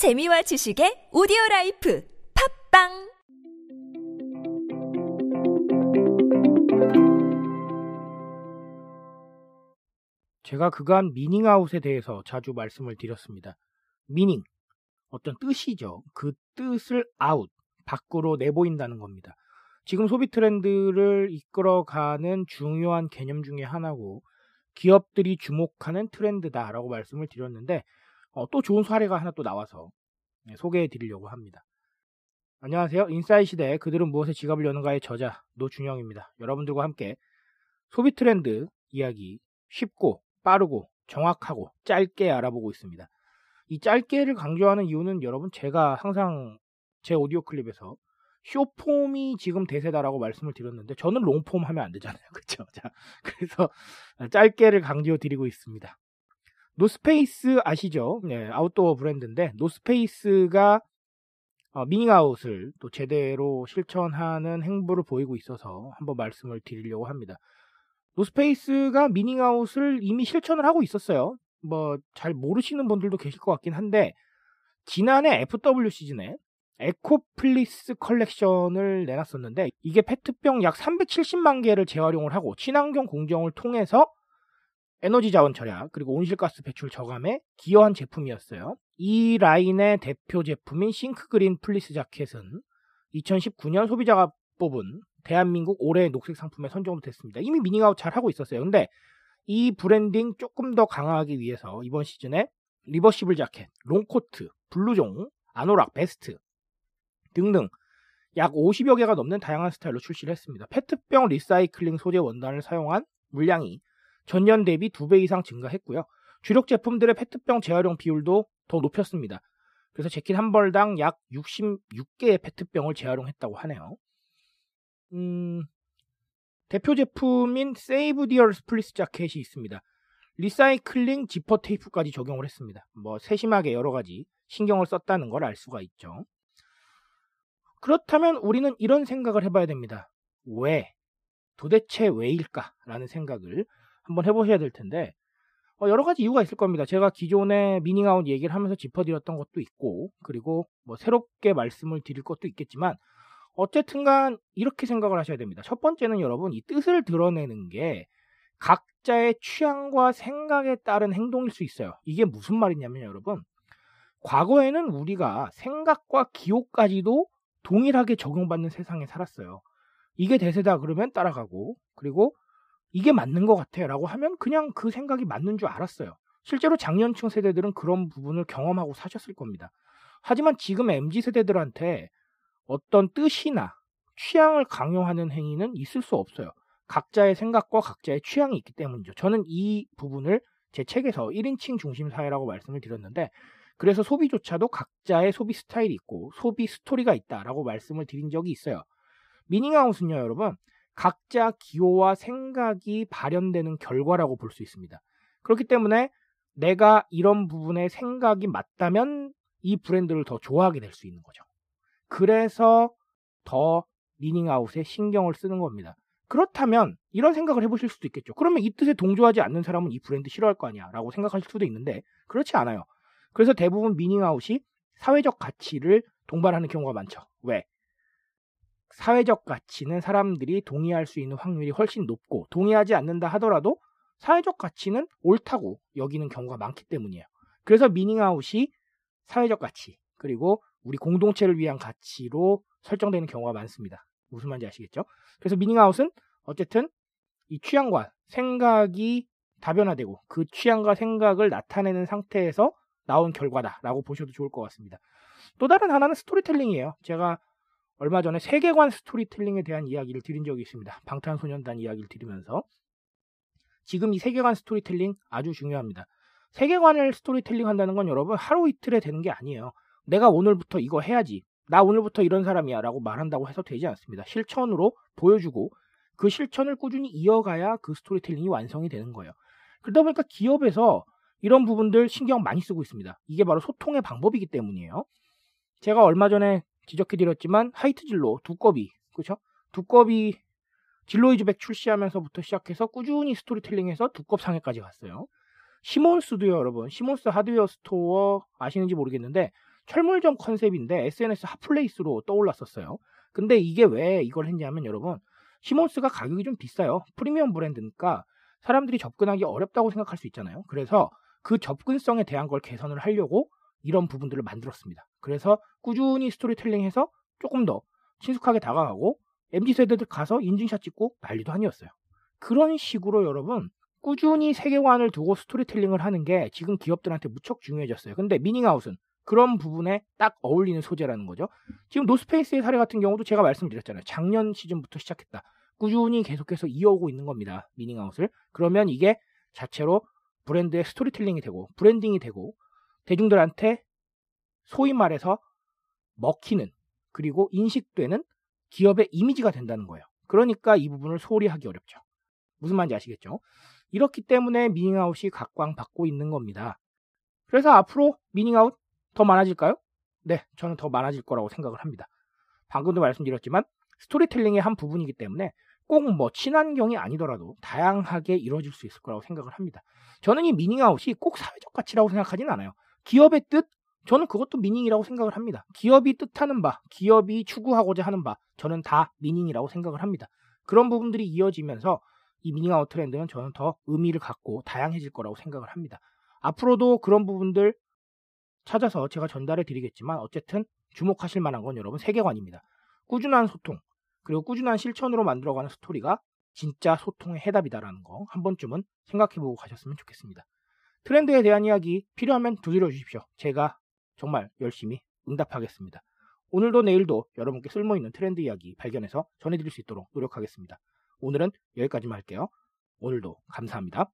재미와 지식의 오디오 라이프 팟빵 제가 그간 미닝아웃에 대해서 자주 말씀을 드렸습니다. meaning, 어떤 뜻이죠. 그 뜻을 아웃, 밖으로 내보인다는 겁니다. 지금 소비 트렌드를 이끌어가는 중요한 개념 중에 하나고 기업들이 주목하는 트렌드다라고 말씀을 드렸는데 어, 또 좋은 사례가 하나 또 나와서 네, 소개해 드리려고 합니다. 안녕하세요. 인사이 시대 그들은 무엇에 지갑을 여는가의 저자 노준영입니다. 여러분들과 함께 소비 트렌드 이야기 쉽고 빠르고 정확하고 짧게 알아보고 있습니다. 이 짧게를 강조하는 이유는 여러분 제가 항상 제 오디오 클립에서 쇼폼이 지금 대세다라고 말씀을 드렸는데 저는 롱폼 하면 안 되잖아요. 그렇죠? 자, 그래서 짧게를 강조 드리고 있습니다. 노스페이스 아시죠? 네, 아웃도어 브랜드인데 노스페이스가 어, 미닝아웃을 또 제대로 실천하는 행보를 보이고 있어서 한번 말씀을 드리려고 합니다. 노스페이스가 미닝아웃을 이미 실천을 하고 있었어요. 뭐 잘 모르시는 분들도 계실 것 같긴 한데 지난해 FW 시즌에 에코플리스 컬렉션을 내놨었는데 이게 페트병 약 370만 개를 재활용을 하고 친환경 공정을 통해서 에너지 자원 절약 그리고 온실가스 배출 저감에 기여한 제품이었어요. 이 라인의 대표 제품인 Think Green 플리스 자켓은 2019년 소비자가 뽑은 대한민국 올해의 녹색 상품에 선정도 됐습니다. 이미 미닝아웃 잘 하고 있었어요. 근데 이 브랜딩 조금 더 강화하기 위해서 이번 시즌에 reversible 자켓, 롱코트, 블루종, 아노락, 베스트 등등 약 50여 개가 넘는 다양한 스타일로 출시를 했습니다. 페트병 리사이클링 소재 원단을 사용한 물량이 전년 대비 2배 이상 증가했고요. 주력 제품들의 페트병 재활용 비율도 더 높였습니다. 그래서 재킷 한 벌당 약 66개의 페트병을 재활용했다고 하네요. 음, 대표 제품인 Save the Earth 플리스 자켓이 있습니다. 리사이클링 지퍼 테이프까지 적용을 했습니다. 뭐 세심하게 여러 가지 신경을 썼다는 걸 알 수가 있죠. 그렇다면 우리는 이런 생각을 해봐야 됩니다. 왜? 도대체 왜일까? 라는 생각을 한번 해보셔야 될 텐데, 어, 여러 가지 이유가 있을 겁니다. 제가 기존에 미닝아웃 얘기를 하면서 짚어드렸던 것도 있고, 그리고 뭐 새롭게 말씀을 드릴 것도 있겠지만, 어쨌든 간 이렇게 생각을 하셔야 됩니다. 첫 번째는 여러분, 이 뜻을 드러내는 게 각자의 취향과 생각에 따른 행동일 수 있어요. 이게 무슨 말이냐면 여러분, 과거에는 우리가 생각과 기호까지도 동일하게 적용받는 세상에 살았어요. 이게 대세다 그러면 따라가고, 그리고 이게 맞는 것 같아 라고 하면 그냥 그 생각이 맞는 줄 알았어요. 실제로 장년층 세대들은 그런 부분을 경험하고 사셨을 겁니다. 하지만 지금 MZ 세대들한테 어떤 뜻이나 취향을 강요하는 행위는 있을 수 없어요. 각자의 생각과 각자의 취향이 있기 때문이죠. 저는 이 부분을 제 책에서 1인칭 중심 사회라고 말씀을 드렸는데 그래서 소비조차도 각자의 소비 스타일이 있고 소비 스토리가 있다라고 말씀을 드린 적이 있어요. 미닝아웃은요, 여러분. 각자 기호와 생각이 발현되는 결과라고 볼 수 있습니다. 그렇기 때문에 내가 이런 부분에 생각이 맞다면 이 브랜드를 더 좋아하게 될 수 있는 거죠. 그래서 더 미닝아웃에 신경을 쓰는 겁니다. 그렇다면 이런 생각을 해보실 수도 있겠죠. 그러면 이 뜻에 동조하지 않는 사람은 이 브랜드 싫어할 거 아니야 라고 생각하실 수도 있는데 그렇지 않아요. 그래서 대부분 미닝아웃이 사회적 가치를 동반하는 경우가 많죠. 왜? 사회적 가치는 사람들이 동의할 수 있는 확률이 훨씬 높고 동의하지 않는다 하더라도 사회적 가치는 옳다고 여기는 경우가 많기 때문이에요. 그래서 미닝아웃이 사회적 가치 그리고 우리 공동체를 위한 가치로 설정되는 경우가 많습니다. 무슨 말인지 아시겠죠? 그래서 미닝아웃은 어쨌든 이 취향과 생각이 다변화되고 그 취향과 생각을 나타내는 상태에서 나온 결과다라고 보셔도 좋을 것 같습니다. 또 다른 하나는 스토리텔링이에요. 제가 얼마 전에 세계관 스토리텔링에 대한 이야기를 드린 적이 있습니다. 방탄소년단 이야기를 드리면서 지금 이 세계관 스토리텔링 아주 중요합니다. 세계관을 스토리텔링 한다는 건 여러분 하루 이틀에 되는 게 아니에요. 내가 오늘부터 이거 해야지. 나 오늘부터 이런 사람이야 라고 말한다고 해서 되지 않습니다. 실천으로 보여주고 그 실천을 꾸준히 이어가야 그 스토리텔링이 완성이 되는 거예요. 그러다 보니까 기업에서 이런 부분들 신경 많이 쓰고 있습니다. 이게 바로 소통의 방법이기 때문이에요. 제가 얼마 전에 지적해드렸지만 하이트 진로 두꺼비 그렇죠? 두꺼비 진로이즈백 출시하면서부터 시작해서 꾸준히 스토리텔링해서 두껍상회까지 갔어요. 시몬스도요 여러분 시몬스 하드웨어 스토어 아시는지 모르겠는데 철물점 컨셉인데 SNS 핫플레이스로 떠올랐었어요. 근데 이게 왜 이걸 했냐면 여러분 시몬스가 가격이 좀 비싸요. 프리미엄 브랜드니까 사람들이 접근하기 어렵다고 생각할 수 있잖아요. 그래서 그 접근성에 대한 걸 개선을 하려고 이런 부분들을 만들었습니다. 그래서 꾸준히 스토리텔링해서 조금 더 친숙하게 다가가고 MZ 세대들 가서 인증샷 찍고 난리도 아니었어요. 그런 식으로 여러분 꾸준히 세계관을 두고 스토리텔링을 하는 게 지금 기업들한테 무척 중요해졌어요. 근데 미닝아웃은 그런 부분에 딱 어울리는 소재라는 거죠. 지금 노스페이스의 사례 같은 경우도 제가 말씀드렸잖아요. 작년 시즌부터 시작했다. 꾸준히 계속해서 이어오고 있는 겁니다. 미닝아웃을. 그러면 이게 자체로 브랜드의 스토리텔링이 되고 브랜딩이 되고 대중들한테 소위 말해서 먹히는 그리고 인식되는 기업의 이미지가 된다는 거예요. 그러니까 이 부분을 소홀히 하기 어렵죠. 무슨 말인지 아시겠죠? 이렇기 때문에 미닝아웃이 각광받고 있는 겁니다. 그래서 앞으로 미닝아웃 더 많아질까요? 네, 저는 더 많아질 거라고 생각을 합니다. 방금도 말씀드렸지만 스토리텔링의 한 부분이기 때문에 꼭 뭐 친환경이 아니더라도 다양하게 이루어질 수 있을 거라고 생각을 합니다. 저는 이 미닝아웃이 꼭 사회적 가치라고 생각하지는 않아요. 기업의 뜻, 저는 그것도 meaning이라고 생각을 합니다. 기업이 뜻하는 바, 기업이 추구하고자 하는 바, 저는 다 meaning이라고 생각을 합니다. 그런 부분들이 이어지면서 이 미닝 아웃 트렌드는 저는 더 의미를 갖고 다양해질 거라고 생각을 합니다. 앞으로도 그런 부분들 찾아서 제가 전달해 드리겠지만 어쨌든 주목하실 만한 건 여러분 세계관입니다. 꾸준한 소통, 그리고 꾸준한 실천으로 만들어가는 스토리가 진짜 소통의 해답이다라는 거 한 번쯤은 생각해보고 가셨으면 좋겠습니다. 트렌드에 대한 이야기 필요하면 두드려 주십시오. 제가 정말 열심히 응답하겠습니다. 오늘도 내일도 여러분께 쓸모있는 트렌드 이야기 발견해서 전해드릴 수 있도록 노력하겠습니다. 오늘은 여기까지만 할게요. 오늘도 감사합니다.